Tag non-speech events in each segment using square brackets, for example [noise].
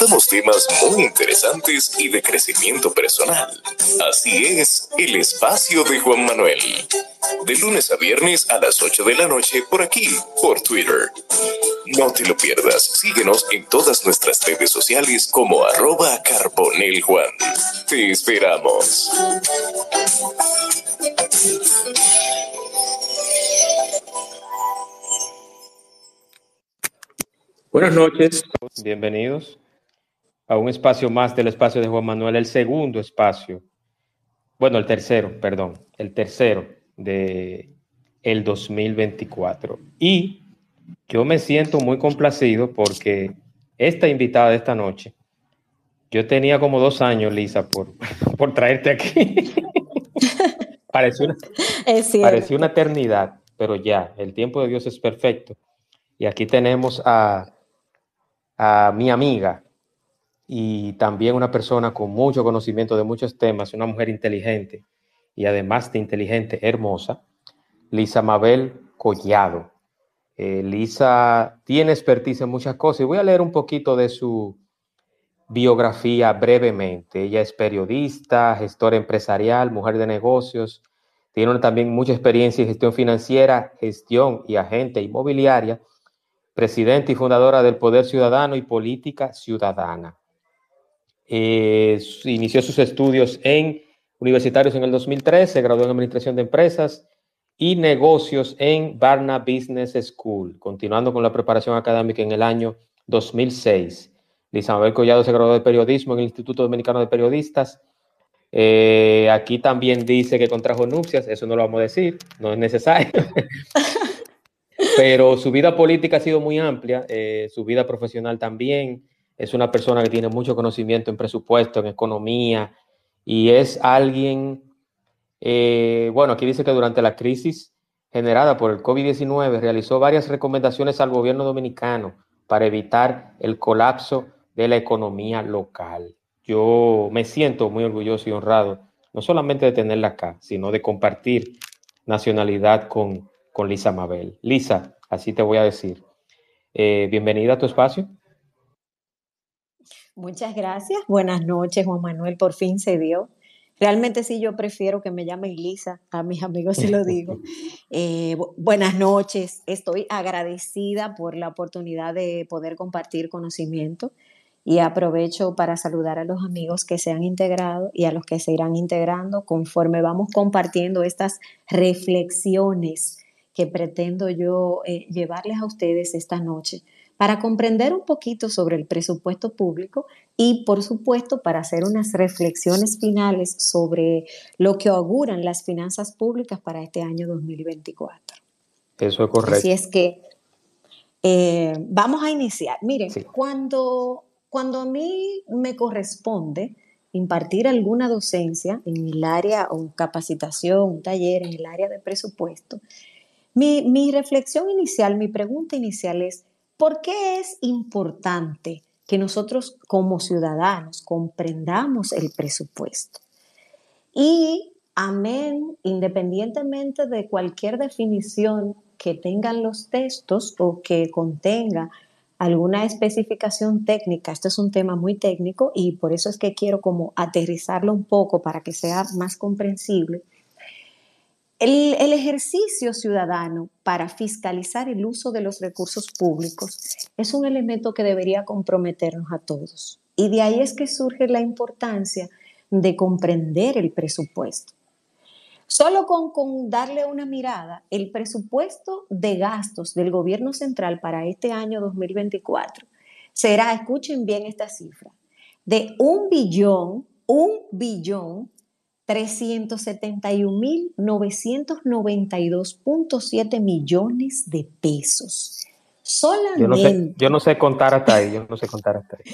Tratamos temas muy interesantes y de crecimiento personal. Así es, el espacio de Juan Manuel. De lunes a viernes a las 8 de la noche por aquí, por Twitter. No te lo pierdas, síguenos en todas nuestras redes sociales como arroba carboneljuan. Te esperamos. Buenas noches, bienvenidos a un espacio más del espacio de Juan Manuel, el segundo espacio, bueno, el tercero, perdón, el tercero de el 2024. Y yo me siento muy complacido porque esta invitada de esta noche, yo tenía como dos años, Lisa, por, [laughs] por traerte aquí. [laughs] pareció, una, pareció una eternidad, pero ya, el tiempo de Dios es perfecto. Y aquí tenemos a a mi amiga y también una persona con mucho conocimiento de muchos temas, una mujer inteligente y además de inteligente, hermosa, Lisa Mabel Collado. Eh, Lisa tiene expertise en muchas cosas y voy a leer un poquito de su biografía brevemente. Ella es periodista, gestora empresarial, mujer de negocios, tiene también mucha experiencia en gestión financiera, gestión y agente inmobiliaria presidenta y fundadora del Poder Ciudadano y Política Ciudadana. Eh, inició sus estudios en universitarios en el 2013, se graduó en Administración de Empresas y Negocios en Barna Business School, continuando con la preparación académica en el año 2006. Lisa Mabel Collado se graduó de Periodismo en el Instituto Dominicano de Periodistas. Eh, aquí también dice que contrajo nupcias, eso no lo vamos a decir, no es necesario. [laughs] Pero su vida política ha sido muy amplia, eh, su vida profesional también. Es una persona que tiene mucho conocimiento en presupuesto, en economía, y es alguien, eh, bueno, aquí dice que durante la crisis generada por el COVID-19 realizó varias recomendaciones al gobierno dominicano para evitar el colapso de la economía local. Yo me siento muy orgulloso y honrado, no solamente de tenerla acá, sino de compartir nacionalidad con, con Lisa Mabel. Lisa, así te voy a decir. Eh, bienvenida a tu espacio. Muchas gracias. Buenas noches, Juan Manuel. Por fin se dio. Realmente sí, yo prefiero que me llamen Lisa, a mis amigos se lo digo. [laughs] Eh, buenas noches, estoy agradecida por la oportunidad de poder compartir conocimiento y aprovecho para saludar a los amigos que se han integrado y a los que se irán integrando conforme vamos compartiendo estas reflexiones que pretendo yo eh, llevarles a ustedes esta noche para comprender un poquito sobre el presupuesto público y, por supuesto, para hacer unas reflexiones finales sobre lo que auguran las finanzas públicas para este año 2024. Eso es correcto. Así es que eh, vamos a iniciar. Miren, cuando, cuando a mí me corresponde impartir alguna docencia en el área o capacitación, un taller en el área de presupuesto, mi, reflexión inicial, mi pregunta inicial es, ¿por qué es importante que nosotros como ciudadanos comprendamos el presupuesto? Y amén, independientemente de cualquier definición que tengan los textos o que contenga alguna especificación técnica, este es un tema muy técnico y por eso es que quiero como aterrizarlo un poco para que sea más comprensible. El, ejercicio ciudadano para fiscalizar el uso de los recursos públicos es un elemento que debería comprometernos a todos. Y de ahí es que surge la importancia de comprender el presupuesto. Solo con, con, darle una mirada, el presupuesto de gastos del gobierno central para este año 2024 será, escuchen bien esta cifra, de un billón, un billón 371.992.7 millones de pesos. Solamente. Yo no, sé, contar hasta ahí, yo no sé contar hasta ahí.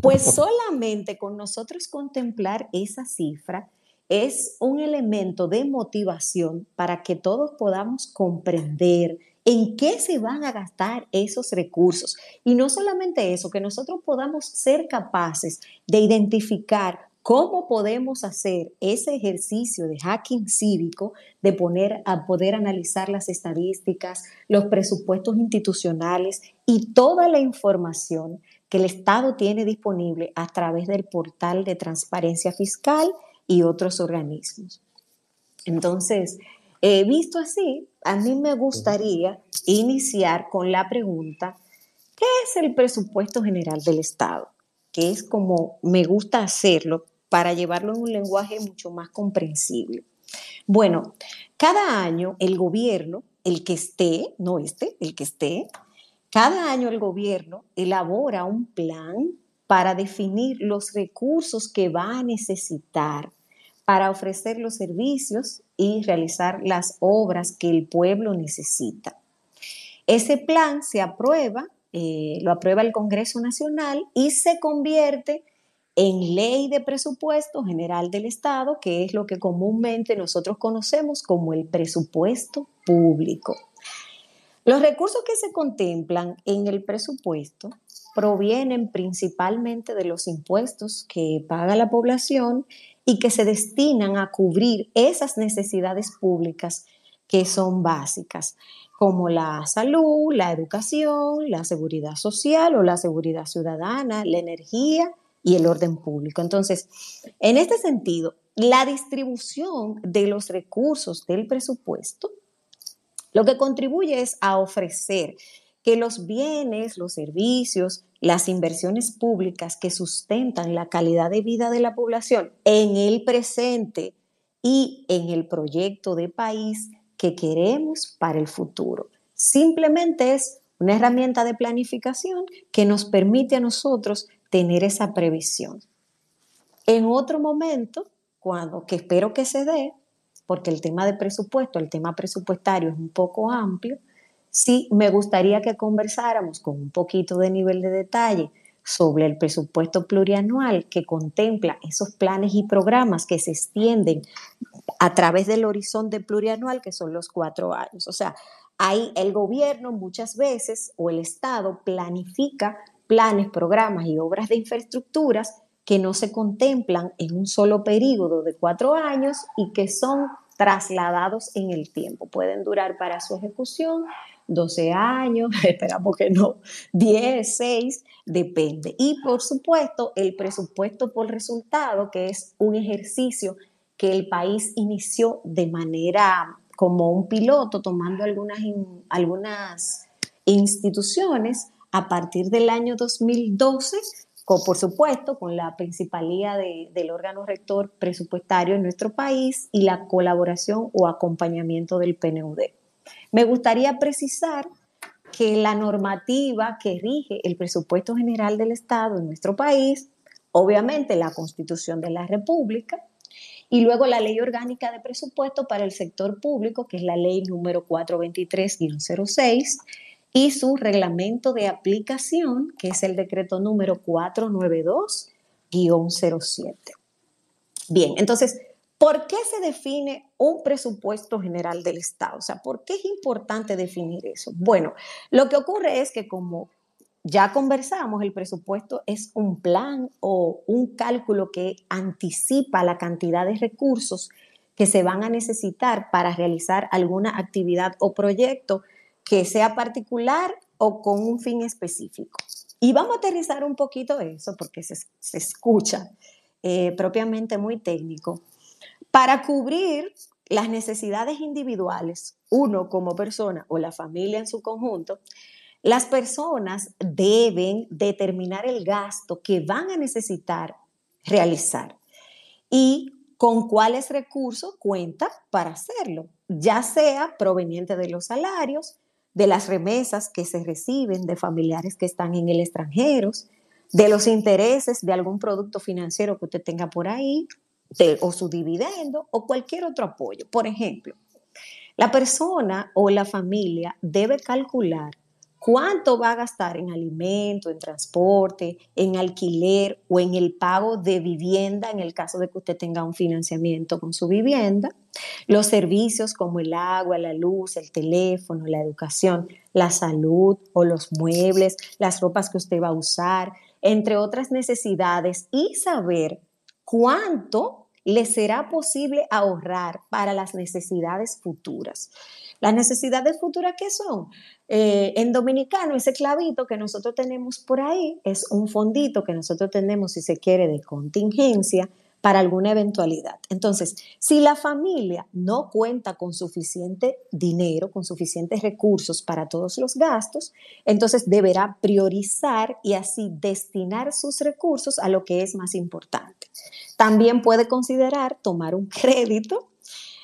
Pues solamente con nosotros contemplar esa cifra es un elemento de motivación para que todos podamos comprender en qué se van a gastar esos recursos. Y no solamente eso, que nosotros podamos ser capaces de identificar ¿Cómo podemos hacer ese ejercicio de hacking cívico, de poner a poder analizar las estadísticas, los presupuestos institucionales y toda la información que el Estado tiene disponible a través del portal de transparencia fiscal y otros organismos. Entonces, visto así, a mí me gustaría iniciar con la pregunta, ¿qué es el presupuesto general del Estado? Que es como me gusta hacerlo para llevarlo en un lenguaje mucho más comprensible. Bueno, cada año el gobierno, el que esté, no este, el que esté, cada año el gobierno elabora un plan para definir los recursos que va a necesitar para ofrecer los servicios y realizar las obras que el pueblo necesita. Ese plan se aprueba, eh, lo aprueba el Congreso Nacional y se convierte en ley de presupuesto general del Estado, que es lo que comúnmente nosotros conocemos como el presupuesto público. Los recursos que se contemplan en el presupuesto provienen principalmente de los impuestos que paga la población y que se destinan a cubrir esas necesidades públicas que son básicas, como la salud, la educación, la seguridad social o la seguridad ciudadana, la energía y el orden público. Entonces, en este sentido, la distribución de los recursos del presupuesto lo que contribuye es a ofrecer que los bienes, los servicios, las inversiones públicas que sustentan la calidad de vida de la población en el presente y en el proyecto de país que queremos para el futuro. Simplemente es una herramienta de planificación que nos permite a nosotros tener esa previsión. En otro momento, cuando que espero que se dé, porque el tema de presupuesto, el tema presupuestario es un poco amplio, sí me gustaría que conversáramos con un poquito de nivel de detalle sobre el presupuesto plurianual que contempla esos planes y programas que se extienden a través del horizonte plurianual, que son los cuatro años. O sea, ahí el gobierno muchas veces o el Estado planifica planes, programas y obras de infraestructuras que no se contemplan en un solo periodo de cuatro años y que son trasladados en el tiempo. Pueden durar para su ejecución 12 años, [laughs] esperamos que no, 10, 6, depende. Y por supuesto, el presupuesto por resultado, que es un ejercicio que el país inició de manera como un piloto, tomando algunas, algunas instituciones a partir del año 2012, por supuesto, con la principalía del órgano rector presupuestario en nuestro país y la colaboración o acompañamiento del PNUD. Me gustaría precisar que la normativa que rige el presupuesto general del Estado en nuestro país, obviamente la Constitución de la República, y luego la ley orgánica de presupuesto para el sector público, que es la ley número 423-06, y su reglamento de aplicación, que es el decreto número 492-07. Bien, entonces, ¿por qué se define un presupuesto general del Estado? O sea, ¿por qué es importante definir eso? Bueno, lo que ocurre es que como ya conversamos, el presupuesto es un plan o un cálculo que anticipa la cantidad de recursos que se van a necesitar para realizar alguna actividad o proyecto que sea particular o con un fin específico. Y vamos a aterrizar un poquito eso porque se, escucha eh, propiamente muy técnico. Para cubrir las necesidades individuales, uno como persona o la familia en su conjunto, las personas deben determinar el gasto que van a necesitar realizar y con cuáles recursos cuenta para hacerlo, ya sea proveniente de los salarios, de las remesas que se reciben de familiares que están en el extranjero, de los intereses de algún producto financiero que usted tenga por ahí, o su dividendo, o cualquier otro apoyo. Por ejemplo, la persona o la familia debe calcular cuánto va a gastar en alimento, en transporte, en alquiler o en el pago de vivienda en el caso de que usted tenga un financiamiento con su vivienda, los servicios como el agua, la luz, el teléfono, la educación, la salud o los muebles, las ropas que usted va a usar, entre otras necesidades y saber cuánto les será posible ahorrar para las necesidades futuras. Las necesidades futuras, ¿qué son? Eh, en dominicano, ese clavito que nosotros tenemos por ahí es un fondito que nosotros tenemos, si se quiere, de contingencia para alguna eventualidad. Entonces, si la familia no cuenta con suficiente dinero, con suficientes recursos para todos los gastos, entonces deberá priorizar y así destinar sus recursos a lo que es más importante. También puede considerar tomar un [laughs] crédito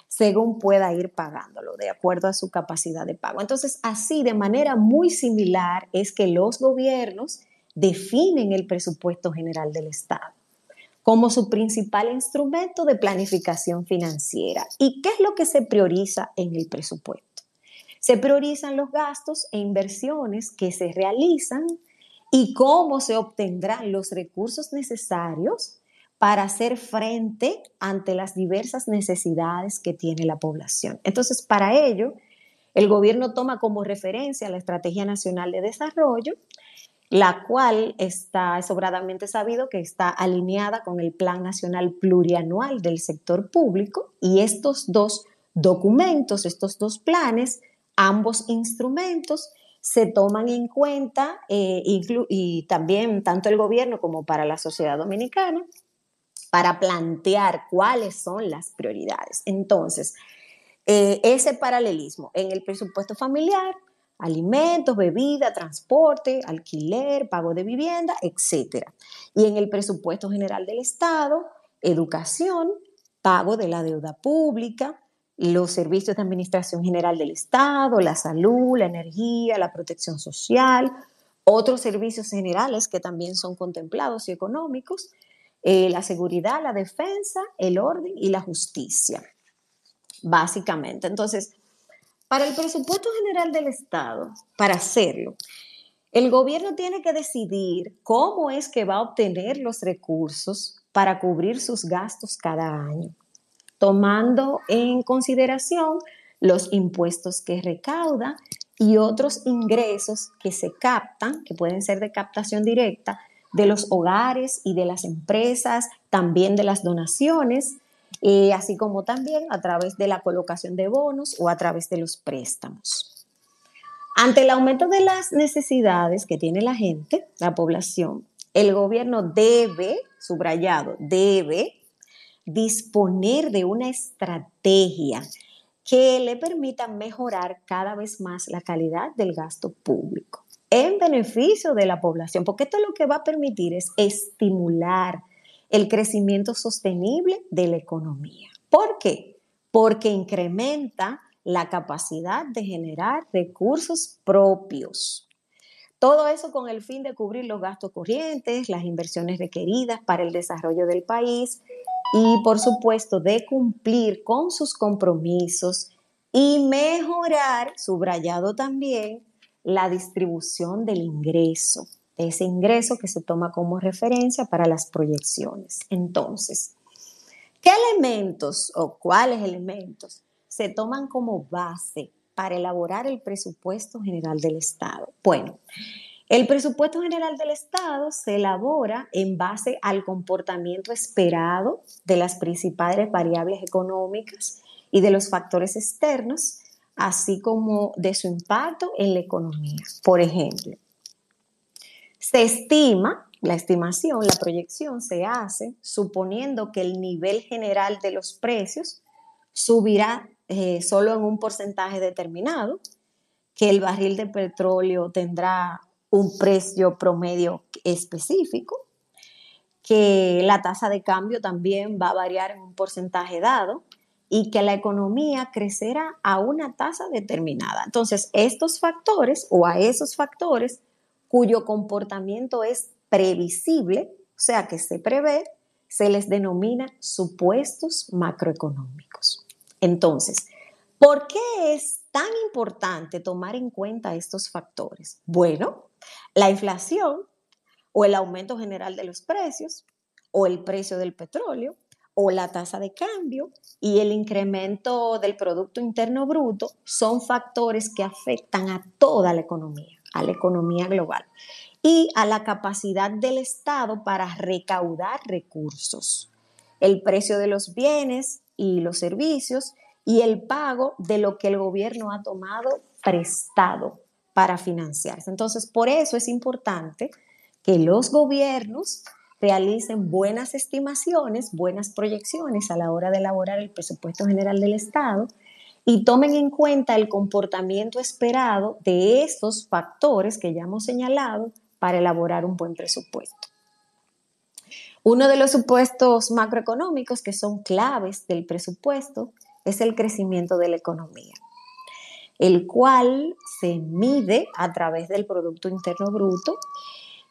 según pueda ir pagándolo, de acuerdo a su capacidad de pago. Entonces, así, de manera muy similar, es que los gobiernos definen el presupuesto general del Estado como su principal instrumento de planificación financiera. ¿Y qué es lo que se prioriza en el presupuesto? Se priorizan los gastos e inversiones que se realizan y cómo se obtendrán los recursos necesarios para hacer frente ante las diversas necesidades que tiene la población. Entonces, para ello, el gobierno toma como referencia la Estrategia Nacional de Desarrollo, la cual está sobradamente sabido que está alineada con el Plan Nacional Plurianual del Sector Público y estos dos documentos, estos dos planes, ambos instrumentos se toman en cuenta eh, y también tanto el gobierno como para la sociedad dominicana para plantear cuáles son las prioridades. Entonces, eh, ese paralelismo en el presupuesto familiar alimentos, bebida, transporte, alquiler, pago de vivienda, etc. Y en el presupuesto general del Estado, educación, pago de la deuda pública, los servicios de administración general del Estado, la salud, la energía, la protección social, otros servicios generales que también son contemplados y económicos, eh, la seguridad, la defensa, el orden y la justicia, básicamente. Entonces, para el presupuesto general del Estado, para hacerlo, el gobierno tiene que decidir cómo es que va a obtener los recursos para cubrir sus gastos cada año, tomando en consideración los impuestos que recauda y otros ingresos que se captan, que pueden ser de captación directa, de los hogares y de las empresas, también de las donaciones, eh, así como también a través de la colocación de bonos o a través de los préstamos. Ante el aumento de las necesidades que tiene la gente, la población, el gobierno debe, subrayado, debe disponer de una estrategia que le permita mejorar cada vez más la calidad del gasto público en beneficio de la población, porque esto lo que va a permitir es estimular el crecimiento sostenible de la economía. ¿Por qué? Porque incrementa la capacidad de generar recursos propios. Todo eso con el fin de cubrir los gastos corrientes, las inversiones requeridas para el desarrollo del país y, por supuesto, de cumplir con sus compromisos y mejorar, subrayado también, la distribución del ingreso ese ingreso que se toma como referencia para las proyecciones. Entonces, ¿qué elementos o cuáles elementos se toman como base para elaborar el presupuesto general del Estado? Bueno, el presupuesto general del Estado se elabora en base al comportamiento esperado de las principales variables económicas y de los factores externos, así como de su impacto en la economía. Por ejemplo, se estima, la estimación, la proyección se hace suponiendo que el nivel general de los precios subirá eh, solo en un porcentaje determinado, que el barril de petróleo tendrá un precio promedio específico, que la tasa de cambio también va a variar en un porcentaje dado y que la economía crecerá a una tasa determinada. Entonces, estos factores o a esos factores cuyo comportamiento es previsible, o sea que se prevé, se les denomina supuestos macroeconómicos. Entonces, ¿por qué es tan importante tomar en cuenta estos factores? Bueno, la inflación o el aumento general de los precios o el precio del petróleo o la tasa de cambio y el incremento del Producto Interno Bruto son factores que afectan a toda la economía a la economía global y a la capacidad del Estado para recaudar recursos. el precio de los bienes y los servicios y el pago de lo que el gobierno ha tomado prestado para financiarse. Entonces, por eso es importante que los gobiernos realicen buenas estimaciones, buenas proyecciones a la hora de elaborar el presupuesto general del Estado y tomen en cuenta el comportamiento esperado de estos factores que ya hemos señalado para elaborar un buen presupuesto. Uno de los supuestos macroeconómicos que son claves del presupuesto es el crecimiento de la economía, el cual se mide a través del Producto Interno Bruto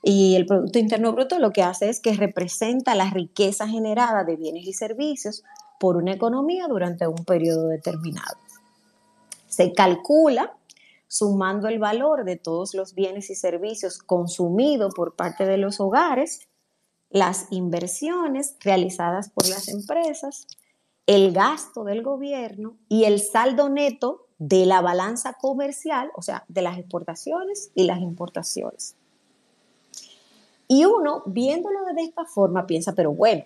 y el Producto Interno Bruto lo que hace es que representa la riqueza generada de bienes y servicios por una economía durante un periodo determinado. Se calcula sumando el valor de todos los bienes y servicios consumidos por parte de los hogares, las inversiones realizadas por las empresas, el gasto del gobierno y el saldo neto de la balanza comercial, o sea, de las exportaciones y las importaciones. Y uno, viéndolo de esta forma, piensa, pero bueno,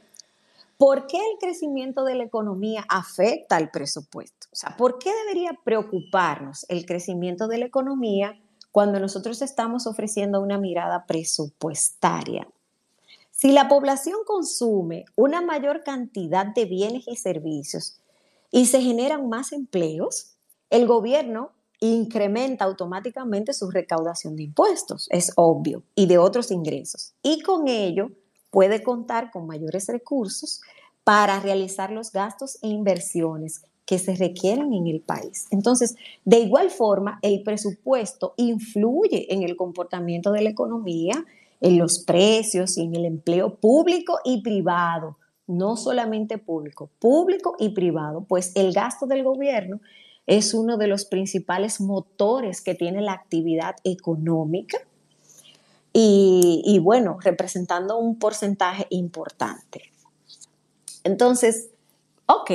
¿por qué el crecimiento de la economía afecta al presupuesto? O sea, ¿por qué debería preocuparnos el crecimiento de la economía cuando nosotros estamos ofreciendo una mirada presupuestaria? Si la población consume una mayor cantidad de bienes y servicios y se generan más empleos, el gobierno incrementa automáticamente su recaudación de impuestos, es obvio, y de otros ingresos. Y con ello puede contar con mayores recursos para realizar los gastos e inversiones que se requieren en el país. Entonces, de igual forma, el presupuesto influye en el comportamiento de la economía, en los precios y en el empleo público y privado, no solamente público, público y privado, pues el gasto del gobierno es uno de los principales motores que tiene la actividad económica y, bueno, representando un porcentaje importante. Entonces, ok,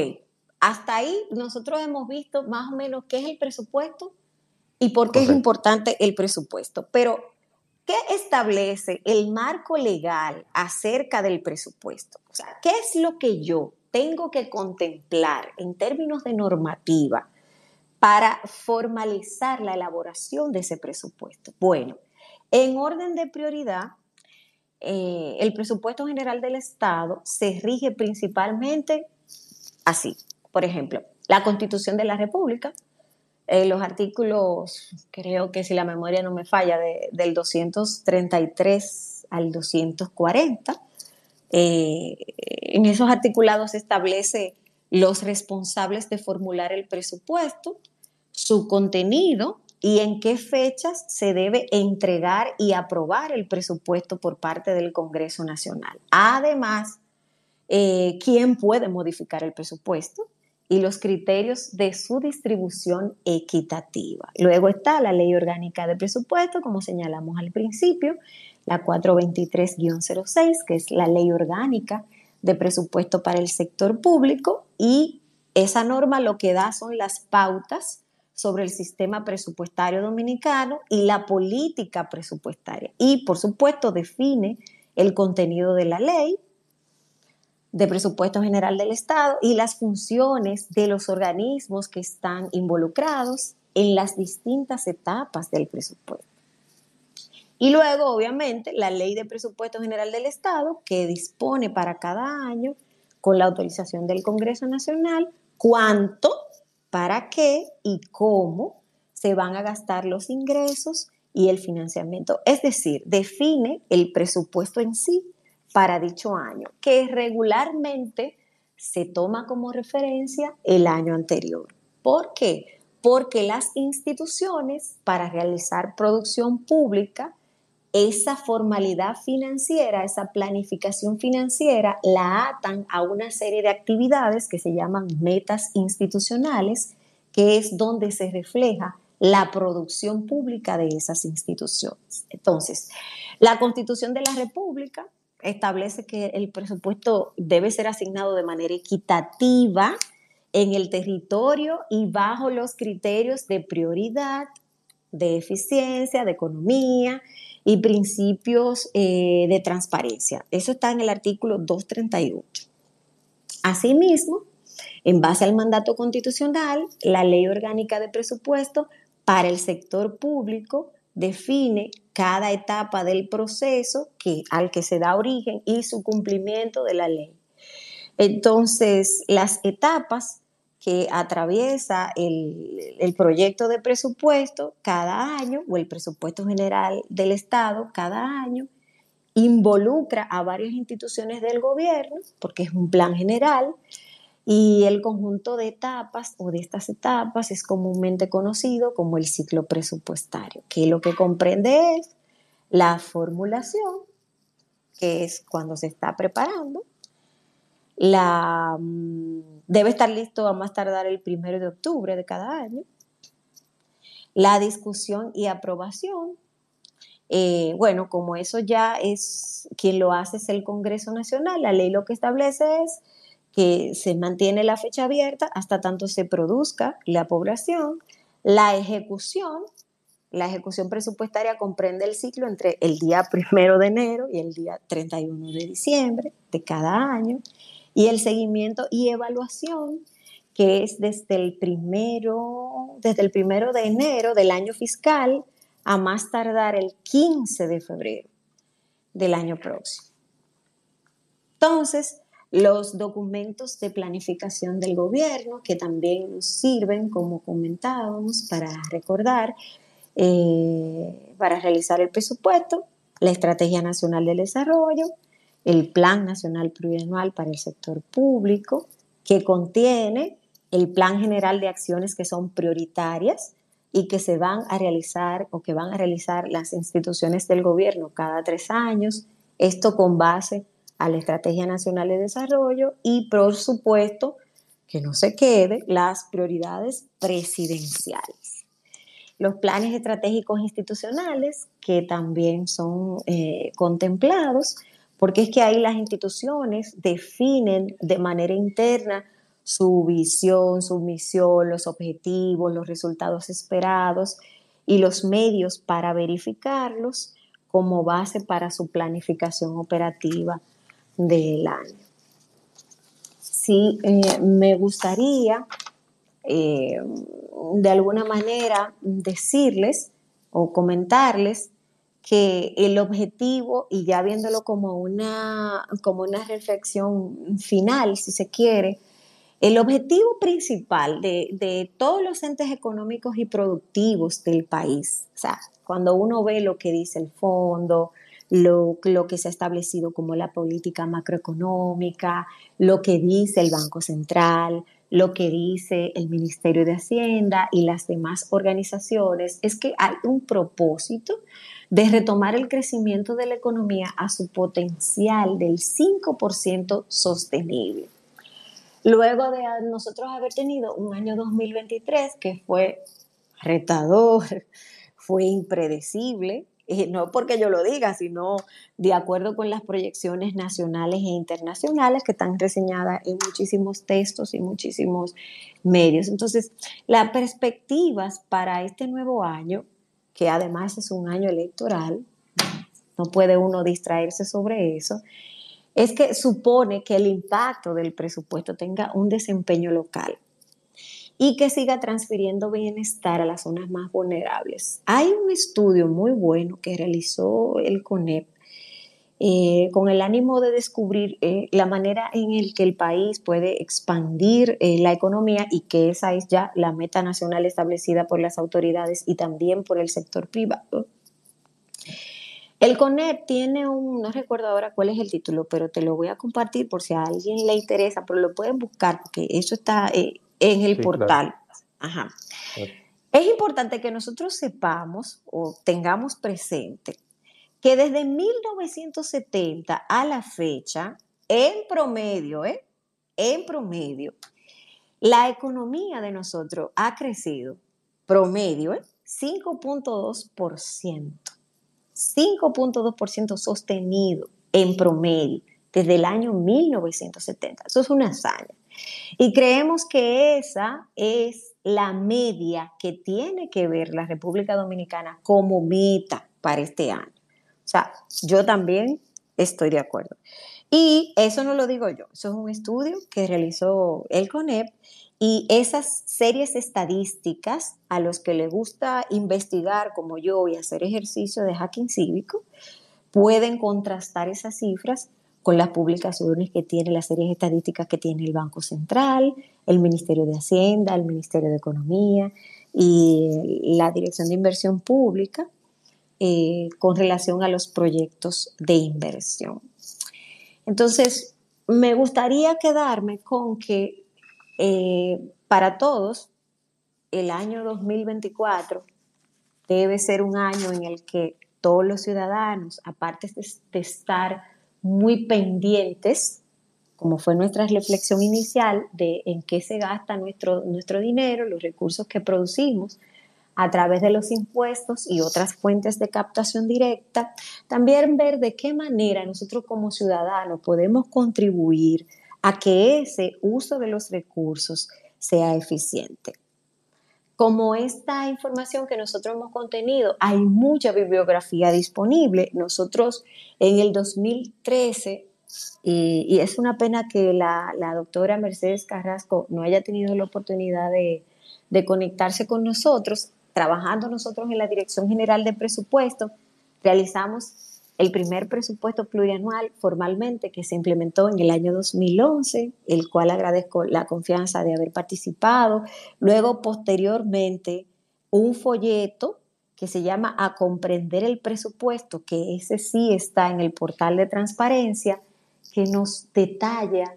hasta ahí nosotros hemos visto más o menos qué es el presupuesto y por qué es importante el presupuesto. Pero, ¿qué establece el marco legal acerca del presupuesto? O sea, ¿qué es lo que yo tengo que contemplar en términos de normativa para formalizar la elaboración de ese presupuesto? Bueno, en orden de prioridad, eh, el presupuesto general del Estado se rige principalmente así. Por ejemplo, la Constitución de la República, eh, los artículos, creo que si la memoria no me falla, del 233 al 240. Eh, en esos articulados se establece los responsables de formular el presupuesto, su contenido y en qué fechas se debe entregar y aprobar el presupuesto por parte del Congreso Nacional. Además, eh, quién puede modificar el presupuesto y los criterios de su distribución equitativa. Luego está la Ley Orgánica de Presupuesto, como señalamos al principio, la 423-06, que es la Ley Orgánica de Presupuesto para el Sector Público, y esa norma lo que da son las pautas sobre el sistema presupuestario dominicano y la política presupuestaria. Y, por supuesto, define el contenido de la ley de presupuesto general del Estado y las funciones de los organismos que están involucrados en las distintas etapas del presupuesto. Y luego, obviamente, la ley de presupuesto general del Estado, que dispone para cada año, con la autorización del Congreso Nacional, cuánto para qué y cómo se van a gastar los ingresos y el financiamiento. Es decir, define el presupuesto en sí para dicho año, que regularmente se toma como referencia el año anterior. ¿Por qué? Porque las instituciones para realizar producción pública esa formalidad financiera, esa planificación financiera, la atan a una serie de actividades que se llaman metas institucionales, que es donde se refleja la producción pública de esas instituciones. Entonces, la Constitución de la República establece que el presupuesto debe ser asignado de manera equitativa en el territorio y bajo los criterios de prioridad, de eficiencia, de economía y principios eh, de transparencia. Eso está en el artículo 238. Asimismo, en base al mandato constitucional, la ley orgánica de presupuesto para el sector público define cada etapa del proceso que, al que se da origen y su cumplimiento de la ley. Entonces, las etapas que atraviesa el, el, proyecto de presupuesto cada año o el presupuesto general del Estado cada año involucra a varias instituciones del gobierno, porque es un plan general, y el conjunto de etapas o de estas etapas es comúnmente conocido como el ciclo presupuestario, que lo que comprende es la formulación, que es cuando se está preparando, la, mm, debe estar listo a más tardar el primero de octubre de cada año, la discusión y aprobación, eh, bueno, como eso ya es, quien lo hace es el Congreso Nacional, la ley lo que establece es que se mantiene la fecha abierta hasta tanto se produzca la población, la ejecución, la ejecución presupuestaria comprende el ciclo entre el día primero de enero y el día 31 de diciembre de cada año, y el seguimiento y evaluación, que es desde el primero, desde el primero de enero del año fiscal a más tardar el 15 de febrero del año próximo. Entonces, los documentos de planificación del gobierno, que también nos sirven, como comentábamos, para recordar, eh, para realizar el presupuesto, la Estrategia Nacional del Desarrollo, el Plan Nacional Plurianual para el Sector Público, que contiene el Plan General de Acciones que son prioritarias y que se van a realizar o que van a realizar las instituciones del gobierno cada tres años, esto con base a la Estrategia Nacional de Desarrollo y, por supuesto, que no se quede las prioridades presidenciales. Los planes estratégicos institucionales que también son eh, contemplados, porque es que ahí las instituciones definen de manera interna su visión, su misión, los objetivos, los resultados esperados y los medios para verificarlos como base para su planificación operativa del año. Sí, eh, me gustaría eh, de alguna manera decirles o comentarles que el objetivo, y ya viéndolo como una, como una reflexión final, si se quiere, el objetivo principal de, todos los entes económicos y productivos del país, o sea, cuando uno ve lo que dice el fondo, lo, lo, que se ha establecido como la política macroeconómica, lo que dice el Banco Central, lo que dice el Ministerio de Hacienda y las demás organizaciones, es que hay un propósito de retomar el crecimiento de la economía a su potencial del 5% sostenible. Luego de nosotros haber tenido un año 2023 que fue retador, [laughs] fue impredecible, eh, no porque yo lo diga, sino de acuerdo con las proyecciones nacionales e internacionales que están reseñadas en muchísimos textos y muchísimos medios. Entonces, las perspectivas para este nuevo año, que además es un año electoral, no puede uno distraerse sobre eso, es que supone que el impacto del presupuesto tenga un desempeño local y que siga transfiriendo bienestar a las zonas más vulnerables. Hay un estudio muy bueno que realizó el CONEP eh, con el ánimo de descubrir eh, la manera en la que el país puede expandir eh, la economía y que esa es ya la meta nacional establecida por las autoridades y también por el sector privado. El CONEP tiene un, no recuerdo ahora cuál es el título, pero te lo voy a compartir por si a alguien le interesa, pero lo pueden buscar porque eso está en el portal. Ajá. Es importante que nosotros sepamos o tengamos presente que desde 1970 a la fecha, en promedio, ¿eh? en promedio, la economía de nosotros ha crecido, promedio, ¿eh? 5.2%. 5.2% sostenido en promedio desde el año 1970. Eso es una hazaña. Y creemos que esa es la media que tiene que ver la República Dominicana como meta para este año. O sea, yo también estoy de acuerdo. Y eso no lo digo yo, eso es un estudio que realizó el CONEP y esas series estadísticas a los que le gusta investigar como yo y hacer ejercicio de hacking cívico, pueden contrastar esas cifras con las publicaciones que tiene, las series estadísticas que tiene el Banco Central, el Ministerio de Hacienda, el Ministerio de Economía y la Dirección de Inversión Pública eh, con relación a los proyectos de inversión. Entonces, me gustaría quedarme con que eh, para todos el año 2024 debe ser un año en el que todos los ciudadanos, aparte de, estar muy pendientes, como fue nuestra reflexión inicial de en qué se gasta nuestro, nuestro dinero, los recursos que producimos a través de los impuestos y otras fuentes de captación directa, también ver de qué manera nosotros como ciudadanos podemos contribuir a que ese uso de los recursos sea eficiente como esta información que nosotros hemos contenido, hay mucha bibliografía disponible. Nosotros en el 2013, y, es una pena que la, doctora Mercedes Carrasco no haya tenido la oportunidad de, de conectarse con nosotros, trabajando nosotros en la Dirección General de Presupuesto, realizamos el primer presupuesto plurianual formalmente que se implementó en el año 2011, el cual agradezco la confianza de haber participado. Luego, posteriormente, un folleto que se llama A comprender el presupuesto, que ese sí está en el portal de transparencia, que nos detalla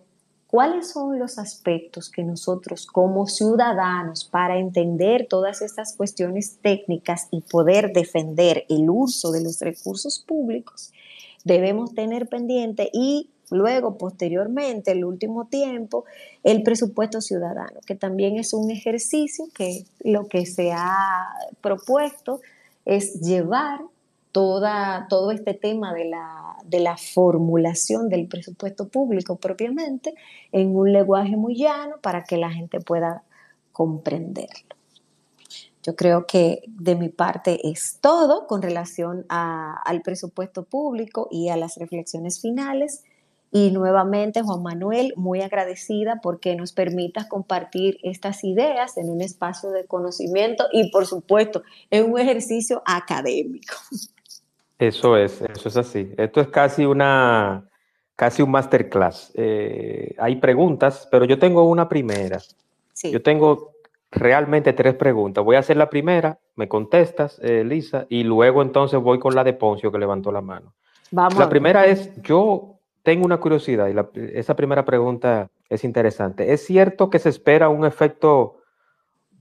¿Cuáles son los aspectos que nosotros como ciudadanos, para entender todas estas cuestiones técnicas y poder defender el uso de los recursos públicos, debemos tener pendiente y luego, posteriormente, el último tiempo, el presupuesto ciudadano, que también es un ejercicio que lo que se ha propuesto es llevar toda, todo este tema de la, formulación del presupuesto público propiamente en un lenguaje muy llano para que la gente pueda comprenderlo. Yo creo que de mi parte es todo con relación al presupuesto público y a las reflexiones finales. Y nuevamente, Juan Manuel, muy agradecida porque nos permitas compartir estas ideas en un espacio de conocimiento y, por supuesto, en un ejercicio académico. Eso es, eso es así. Esto es casi una, casi un masterclass. Eh, hay preguntas, pero yo tengo una primera. Yo tengo realmente tres preguntas. Voy a hacer la primera, me contestas, eh, Lisa, y luego entonces voy con la de Poncio que levantó la mano. Vamos. La primera es, yo tengo una curiosidad y esa primera pregunta es interesante. ¿Es cierto que se espera un efecto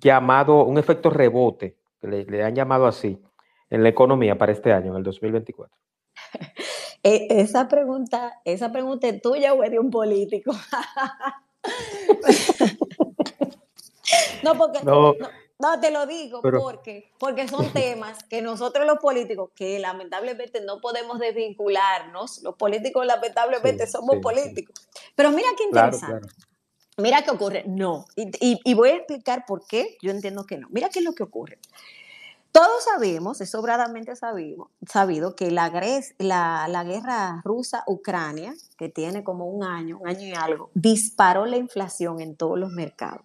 llamado, un efecto rebote, que le han llamado así, en la economía para este año, en el 2024? [laughs] E, esa pregunta, esa pregunta es tuya o es de un político. [laughs] no, porque no, te lo digo porque, porque son temas que nosotros los políticos, que lamentablemente no podemos desvincularnos, los políticos lamentablemente somos políticos. Pero mira qué interesante. Mira qué ocurre. No, y, y voy a explicar por qué yo entiendo que no. Mira qué es lo que ocurre. Todos sabemos, es sobradamente sabido, sabido que la, la, guerra rusa-Ucrania, que tiene como un año, un año y algo, disparó la inflación en todos los mercados.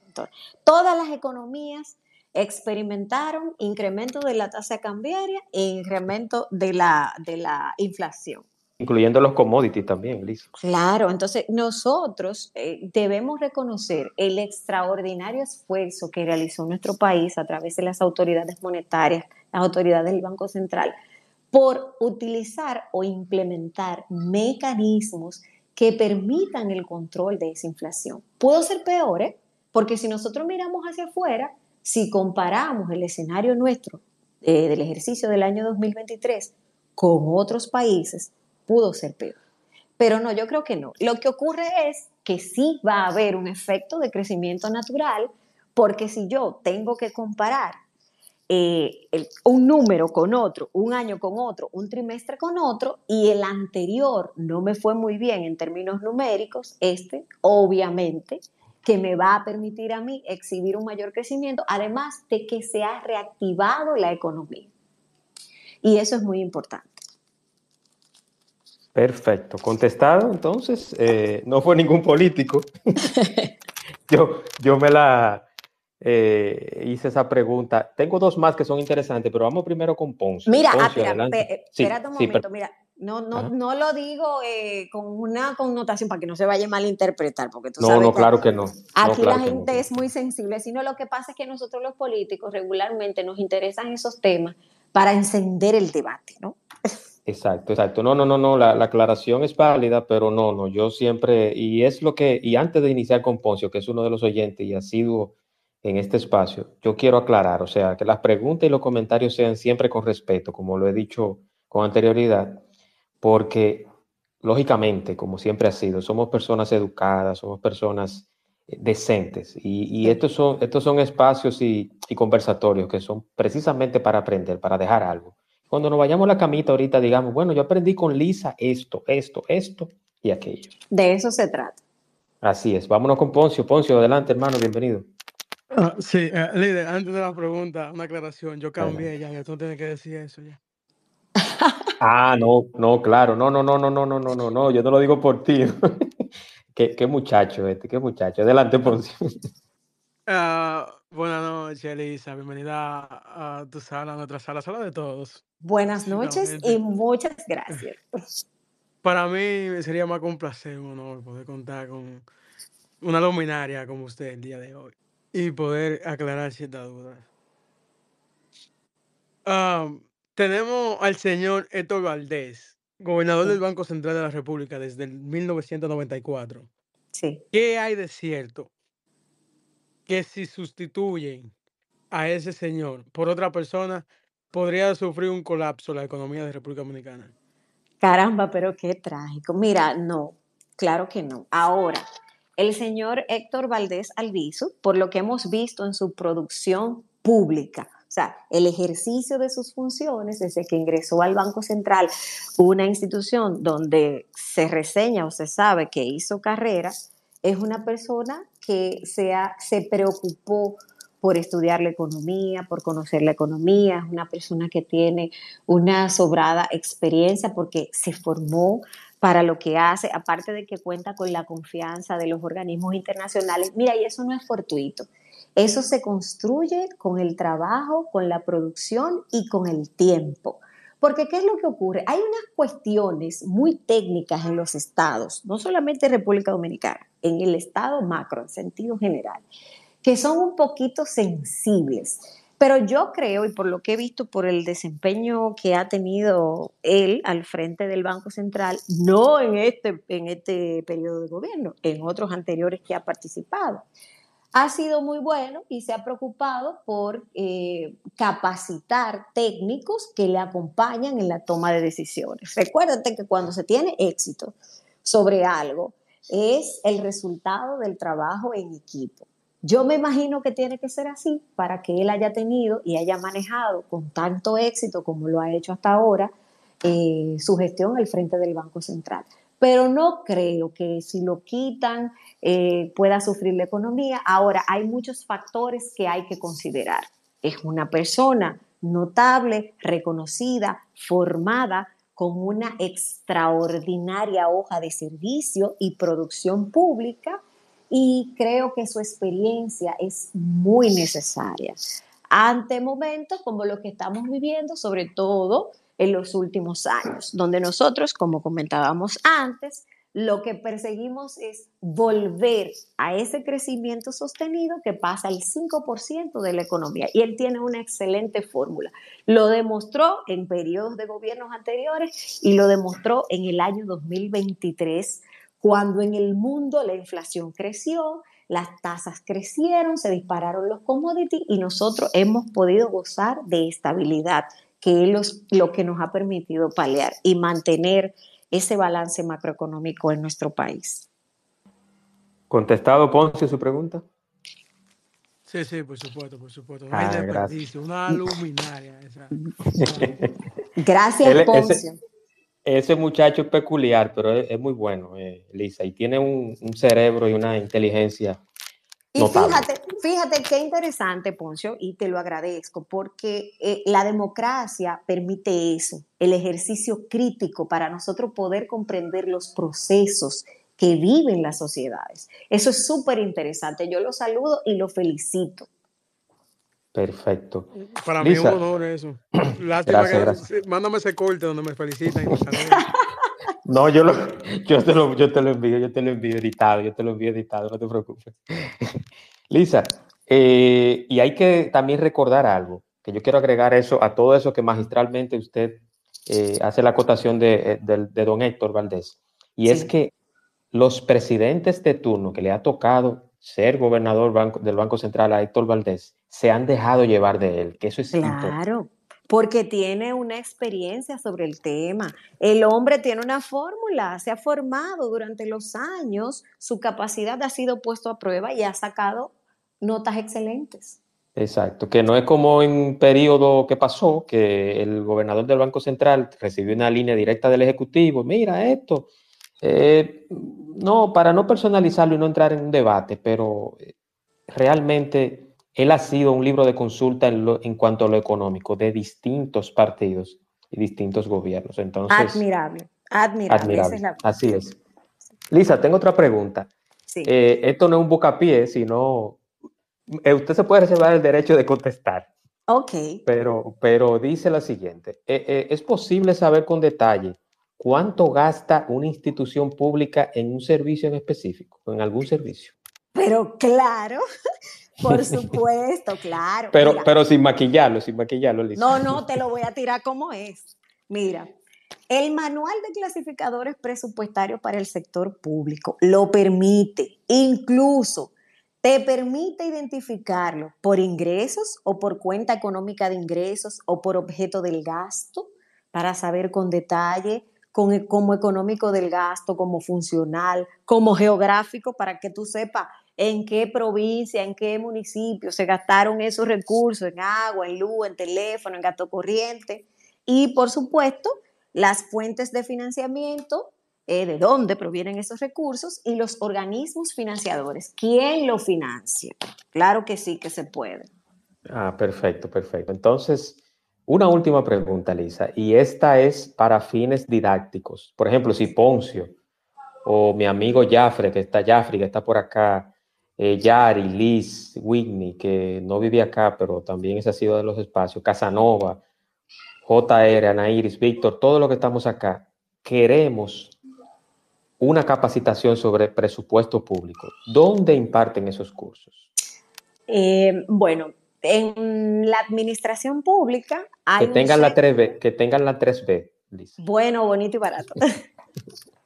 todas las economías experimentaron incremento de la tasa cambiaria e incremento de la, de la inflación. Incluyendo los commodities también, Lisa. Claro, entonces nosotros eh, debemos reconocer el extraordinario esfuerzo que realizó nuestro país a través de las autoridades monetarias, las autoridades del Banco Central, por utilizar o implementar mecanismos que permitan el control de esa inflación. Pudo ser peor, ¿eh? porque si nosotros miramos hacia afuera, si comparamos el escenario nuestro eh, del ejercicio del año 2023 con otros países, pudo ser peor. Pero no, yo creo que no. Lo que ocurre es que sí va a haber un efecto de crecimiento natural, porque si yo tengo que comparar eh, un número con otro, un año con otro, un trimestre con otro, y el anterior no me fue muy bien en términos numéricos, este obviamente que me va a permitir a mí exhibir un mayor crecimiento, además de que se ha reactivado la economía. Y eso es muy importante. Perfecto. Contestado, entonces, eh, no fue ningún político. [laughs] yo, yo me la eh, hice esa pregunta. Tengo dos más que son interesantes, pero vamos primero con Ponce. Mira, ah, espérate un momento, mira, no, no, no lo digo eh, con una connotación para que no se vaya a malinterpretar, porque tú no, no, claro que no. Aquí la gente es muy sensible, sino lo que pasa es que nosotros los políticos regularmente nos interesan esos temas para encender el debate, ¿no? Exacto, exacto. No, no, no, no, la, aclaración es válida, pero no, no, yo siempre, y es lo que, y antes de iniciar con Poncio, que es uno de los oyentes y ha sido en este espacio, yo quiero aclarar, o sea, que las preguntas y los comentarios sean siempre con respeto, como lo he dicho con anterioridad, porque lógicamente, como siempre ha sido, somos personas educadas, somos personas eh, decentes, y, estos, son, estos son espacios y conversatorios que son precisamente para aprender, para dejar algo cuando nos vayamos a la camita ahorita, digamos, bueno, yo aprendí con Lisa esto, esto, esto y aquello. De eso se trata. Así es. Vámonos con Poncio. Poncio, adelante, hermano, bienvenido. Ah, sí, eh, líder, antes de la pregunta, una aclaración. Yo cambié ya, ya tú tienes que decir eso ya. ah, no, no, claro, no, no, no, no, no, no, no, no, no, yo no lo digo por ti. [laughs] qué, qué muchacho este, qué muchacho. Adelante, Poncio. Uh, buenas noches, Elisa. Bienvenida a, tu sala, a nuestra sala, sala de todos. Buenas noches y muchas gracias. Para mí sería más que un placer, un honor poder contar con una luminaria como usted el día de hoy y poder aclarar ciertas dudas. tenemos al señor Héctor Valdés, gobernador del Banco Central de la República desde el 1994. Sí. ¿Qué hay de cierto que si sustituyen a ese señor por otra persona, podría sufrir un colapso la economía de República Dominicana. Caramba, pero qué trágico. Mira, no, claro que no. Ahora, el señor Héctor Valdés Alviso, por lo que hemos visto en su producción pública, o sea, el ejercicio de sus funciones desde que ingresó al Banco Central, una institución donde se reseña o se sabe que hizo carrera, es una persona que se preocupó por estudiar la economía, por conocer la economía, es una persona que tiene una sobrada experiencia porque se formó para lo que hace, aparte de que cuenta con la confianza de los organismos internacionales. Mira, y eso no es fortuito. Eso se construye con el trabajo, con la producción y con el tiempo. Porque ¿qué es lo que ocurre? Hay unas cuestiones muy técnicas en los estados, no solamente en República Dominicana, en el estado macro, en sentido general, que son un poquito sensibles. Pero yo creo, y por lo que he visto por el desempeño que ha tenido él al frente del Banco Central, no en este, en este periodo de gobierno, en otros anteriores que ha participado, ha sido muy bueno y se ha preocupado por eh, capacitar técnicos que le acompañan en la toma de decisiones. Recuérdate que cuando se tiene éxito sobre algo, es el resultado del trabajo en equipo. Yo me imagino que tiene que ser así para que él haya tenido y haya manejado con tanto éxito como lo ha hecho hasta ahora eh, su gestión al frente del Banco Central. Pero no creo que si lo quitan eh, pueda sufrir la economía. Ahora, hay muchos factores que hay que considerar. Es una persona notable, reconocida, formada, con una extraordinaria hoja de servicio y producción pública y creo que su experiencia es muy necesaria ante momentos como los que estamos viviendo, sobre todo en los últimos años, donde nosotros, como comentábamos antes, lo que perseguimos es volver a ese crecimiento sostenido que pasa el 5% de la economía. Y él tiene una excelente fórmula. Lo demostró en periodos de gobiernos anteriores y lo demostró en el año 2023, cuando en el mundo la inflación creció, las tasas crecieron, se dispararon los commodities y nosotros hemos podido gozar de estabilidad, que es lo que nos ha permitido paliar y mantener ese balance macroeconómico en nuestro país. ¿Contestado Ponce su pregunta? Sí, sí, por supuesto, por supuesto. Ah, desperdicio, una luminaria. [laughs] gracias, Ponce. Ese, muchacho es peculiar, pero es, muy bueno, eh, Lisa, y tiene un, cerebro y una inteligencia Y fíjate, fíjate qué interesante, Poncio, y te lo agradezco, porque eh, la democracia permite eso, el ejercicio crítico para nosotros poder comprender los procesos que viven las sociedades. Eso es súper interesante. Yo lo saludo y lo felicito. Perfecto. Para mí es un honor eso. [clears throat] Lástima que mándame ese corte donde me felicitan. [laughs] no, yo, lo, yo, te lo, yo te lo envío, yo te lo envío editado, yo te lo envío editado, no te preocupes. [laughs] Lisa, eh, y hay que también recordar algo, que yo quiero agregar eso a todo eso que magistralmente usted eh, hace la acotación de, eh, de, don Héctor Valdés, y es que los presidentes de turno que le ha tocado ser gobernador del Banco Central a Héctor Valdés, se han dejado llevar de él, que eso es Claro, porque tiene una experiencia sobre el tema. El hombre tiene una fórmula, se ha formado durante los años, su capacidad ha sido puesto a prueba y ha sacado notas excelentes. Exacto, que no es como en un periodo que pasó, que el gobernador del Banco Central recibió una línea directa del Ejecutivo, mira esto, eh, no, para no personalizarlo y no entrar en un debate, pero eh, realmente él ha sido un libro de consulta en, cuanto a lo económico de distintos partidos y distintos gobiernos. Entonces, admirable, admirable. Así es. Lisa, tengo otra pregunta. Eh, esto no es un bucapié, sino eh, usted se puede reservar el derecho de contestar. Ok. Pero, pero dice la siguiente, eh, ¿es posible saber con detalle cuánto gasta una institución pública en un servicio en específico, en algún servicio? Pero claro, por [laughs] supuesto, claro. Pero, pero sin maquillarlo, sin maquillarlo. No, no, te lo voy a tirar como es. Mira, el manual de clasificadores presupuestarios para el sector público lo permite, incluso te permite identificarlo por ingresos o por cuenta económica de ingresos o por objeto del gasto para saber con detalle con, como económico del gasto, como funcional, como geográfico, para que tú sepas en qué provincia, en qué municipio se gastaron esos recursos en agua, en luz, en teléfono, en gasto corriente. Y por supuesto, las fuentes de financiamiento, eh, de dónde provienen esos recursos y los organismos financiadores. ¿Quién lo financia? Claro que sí que se puede. Ah, perfecto, perfecto. Entonces, una última pregunta, Lisa, y esta es para fines didácticos. Por ejemplo, si Poncio o mi amigo Jafre, que está Jafre, que está por acá, eh, Yari, Liz, Whitney, que no vive acá, pero también es ha sido de los espacios, Casanova, JR, Ana Iris, Víctor, todo lo que estamos acá, queremos una capacitación sobre presupuesto público. ¿Dónde imparten esos cursos? Eh, bueno, en la administración pública hay que tengan la 3B, que tengan la 3B. Liz. Bueno, bonito y barato. [laughs]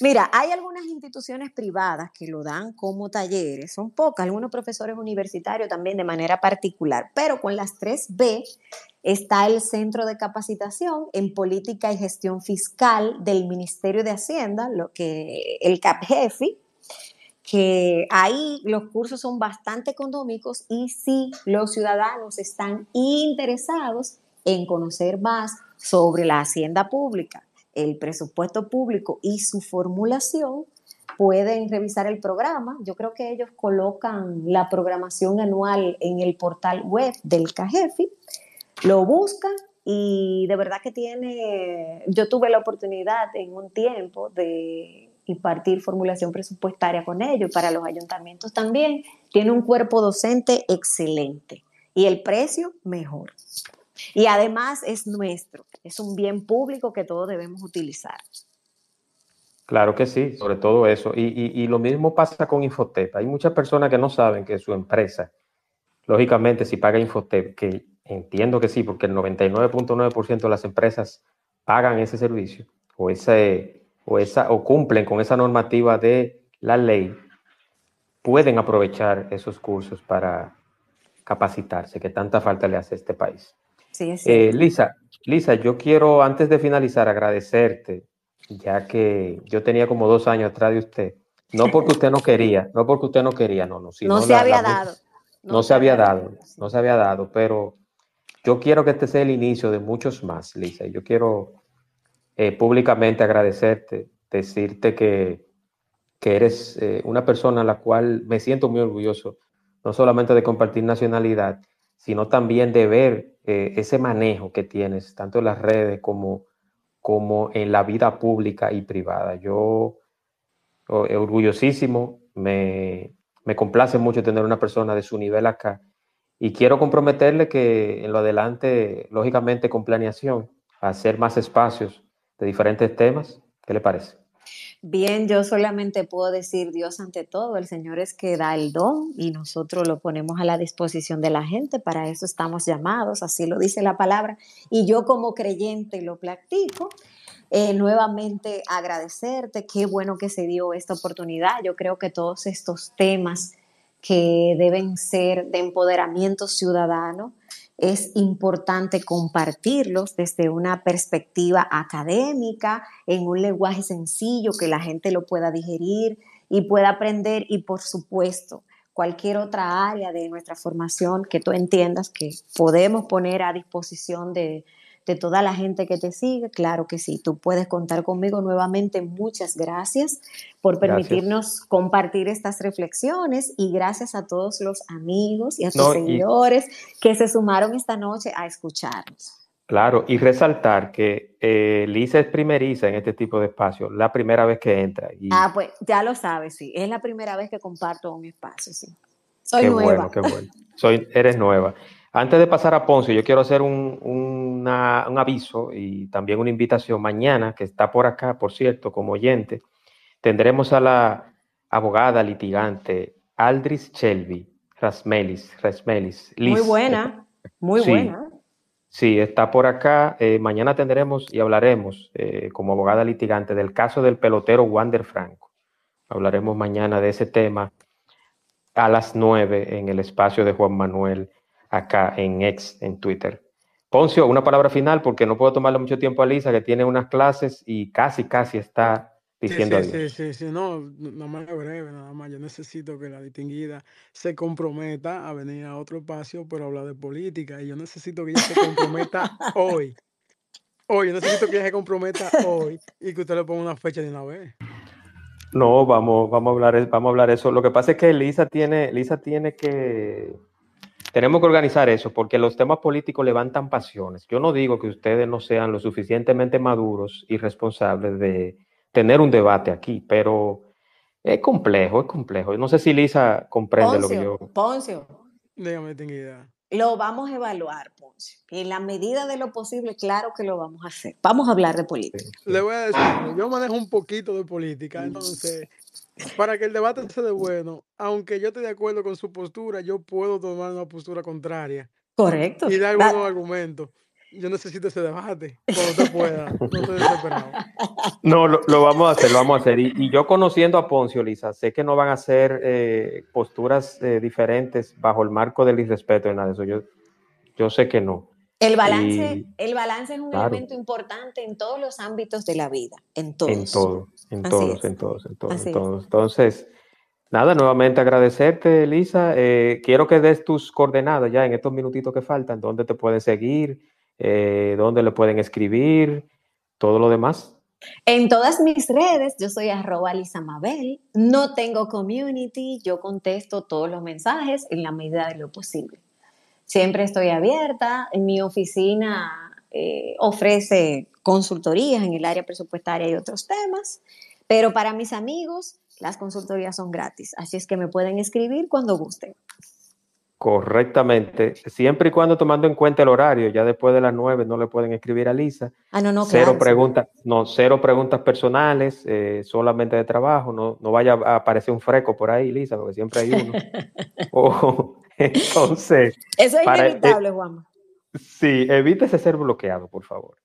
Mira, hay algunas instituciones privadas que lo dan como talleres, son pocas, algunos profesores universitarios también de manera particular, pero con las 3B está el Centro de Capacitación en Política y Gestión Fiscal del Ministerio de Hacienda, lo que el CAPGEFI, que ahí los cursos son bastante económicos y si los ciudadanos están interesados en conocer más sobre la hacienda pública, el presupuesto público y su formulación, pueden revisar el programa. Yo creo que ellos colocan la programación anual en el portal web del CAGEFI, lo buscan y de verdad que tiene, yo tuve la oportunidad en un tiempo de impartir formulación presupuestaria con ellos para los ayuntamientos también. Tiene un cuerpo docente excelente y el precio mejor. Y además es nuestro, es un bien público que todos debemos utilizar. Claro que sí, sobre todo eso. Y, lo mismo pasa con Infotep. Hay muchas personas que no saben que su empresa, lógicamente, si paga Infotep, que entiendo que sí, porque el 99.9% de las empresas pagan ese servicio o, o, esa, o cumplen con esa normativa de la ley, pueden aprovechar esos cursos para capacitarse, que tanta falta le hace a este país. Eh, Lisa, Lisa, yo quiero antes de finalizar agradecerte, ya que yo tenía como dos años atrás de usted. No porque usted no quería, no porque usted no quería, no, no. no se había dado. No, se había dado, no se había dado, pero yo quiero que este sea el inicio de muchos más, Lisa. Yo quiero eh, públicamente agradecerte, decirte que, que eres eh, una persona a la cual me siento muy orgulloso, no solamente de compartir nacionalidad, sino también de ver eh, ese manejo que tienes, tanto en las redes como, como en la vida pública y privada. Yo, orgullosísimo, me, me complace mucho tener una persona de su nivel acá y quiero comprometerle que en lo adelante, lógicamente con planeación, hacer más espacios de diferentes temas. ¿Qué le parece? Bien, yo solamente puedo decir Dios ante todo, el Señor es que da el don y nosotros lo ponemos a la disposición de la gente, para eso estamos llamados, así lo dice la palabra, y yo como creyente lo practico. Eh, nuevamente agradecerte, qué bueno que se dio esta oportunidad, yo creo que todos estos temas que deben ser de empoderamiento ciudadano, es importante compartirlos desde una perspectiva académica, en un lenguaje sencillo que la gente lo pueda digerir y pueda aprender. Y por supuesto cualquier otra área de nuestra formación que tú entiendas que podemos poner a disposición de, de toda la gente que te sigue. Claro que sí, tú puedes contar conmigo nuevamente. Muchas gracias por permitirnos compartir estas reflexiones y gracias a todos los amigos y a tus seguidores que se sumaron esta noche a escucharnos. Claro, y resaltar que eh, Lisa es primeriza en este tipo de espacio, la primera vez que entra. Ah, pues ya lo sabes, sí, es la primera vez que comparto un espacio, sí. Soy nueva. Bueno, qué bueno. Soy, eres nueva. Antes de pasar a Poncio, yo quiero hacer un, aviso y también una invitación. Mañana, que está por acá, por cierto, como oyente, tendremos a la abogada litigante Aldris Shelby Rasmelis. Rasmelis muy buena, muy buena. Sí, está por acá. Eh, mañana tendremos y hablaremos eh, como abogada litigante del caso del pelotero Wander Franco. Hablaremos mañana de ese tema a las nueve en el espacio de Juan Manuel acá en X, en Twitter. Poncio, una palabra final porque no puedo tomarle mucho tiempo a Lisa que tiene unas clases y casi, casi está diciendo sí, sí, Sí, sí, no, nada más breve, nada más. Yo necesito que la distinguida se comprometa a venir a otro espacio para hablar de política y yo necesito que ella se comprometa [laughs] hoy. Hoy, yo necesito que ella se comprometa hoy y que usted le ponga una fecha de una vez. No, vamos, vamos a hablar, vamos a hablar eso. Lo que pasa es que Lisa tiene, Lisa tiene que tenemos que organizar eso porque los temas políticos levantan pasiones. Yo no digo que ustedes no sean lo suficientemente maduros y responsables de tener un debate aquí, pero es complejo, es complejo. No sé si Lisa comprende lo que yo. Poncio. Dígame, tengo idea. Lo vamos a evaluar, Poncio. En la medida de lo posible, claro que lo vamos a hacer. Vamos a hablar de política. Le voy a decir, yo manejo un poquito de política, entonces para que el debate sea de bueno, aunque yo esté de acuerdo con su postura, yo puedo tomar una postura contraria. Correcto. Y dar algunos argumentos. Yo necesito ese debate cuando usted pueda. No estoy desesperado. No, lo, vamos a hacer, lo vamos a hacer. Y, yo conociendo a Poncio, Lisa, sé que no van a ser eh, posturas eh, diferentes bajo el marco del irrespeto y nada de eso. Yo, yo sé que no. El balance, el balance es un elemento importante en todos los ámbitos de la vida, en todos. En todos, en todos, en todos, en todos, Entonces, nada, nuevamente agradecerte, Elisa. Eh, quiero que des tus coordenadas ya en estos minutitos que faltan, dónde te pueden seguir, eh, dónde le pueden escribir, todo lo demás. En todas mis redes, yo soy arroba Lisa Mabel, no tengo community, yo contesto todos los mensajes en la medida de lo posible. Siempre estoy abierta. Mi oficina eh, ofrece consultorías en el área presupuestaria y otros temas, pero para mis amigos las consultorías son gratis, así es que me pueden escribir cuando gusten. Correctamente, siempre y cuando tomando en cuenta el horario, ya después de las nueve no le pueden escribir a Lisa. Ah, no, no, cero preguntas, no, cero preguntas personales, eh, solamente de trabajo, no, no vaya a aparecer un freco por ahí, Lisa, porque siempre hay uno. [laughs] o, [laughs] Entonces. Eso es inevitable, Juan. Sí, evítese ser bloqueado, por favor.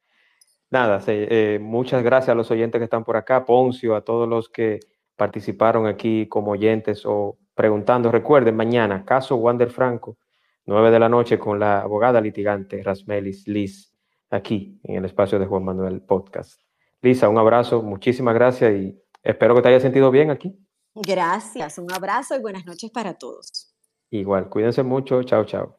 Nada, eh, muchas gracias a los oyentes que están por acá, Poncio, a todos los que participaron aquí como oyentes o preguntando. Recuerden, mañana, caso Wander Franco, 9 de la noche, con la abogada litigante Rasmelis Liz, aquí en el espacio de Juan Manuel Podcast. Lisa, un abrazo, muchísimas gracias y espero que te haya sentido bien aquí. Gracias, un abrazo y buenas noches para todos. Igual, cuídense mucho. Chao, chao.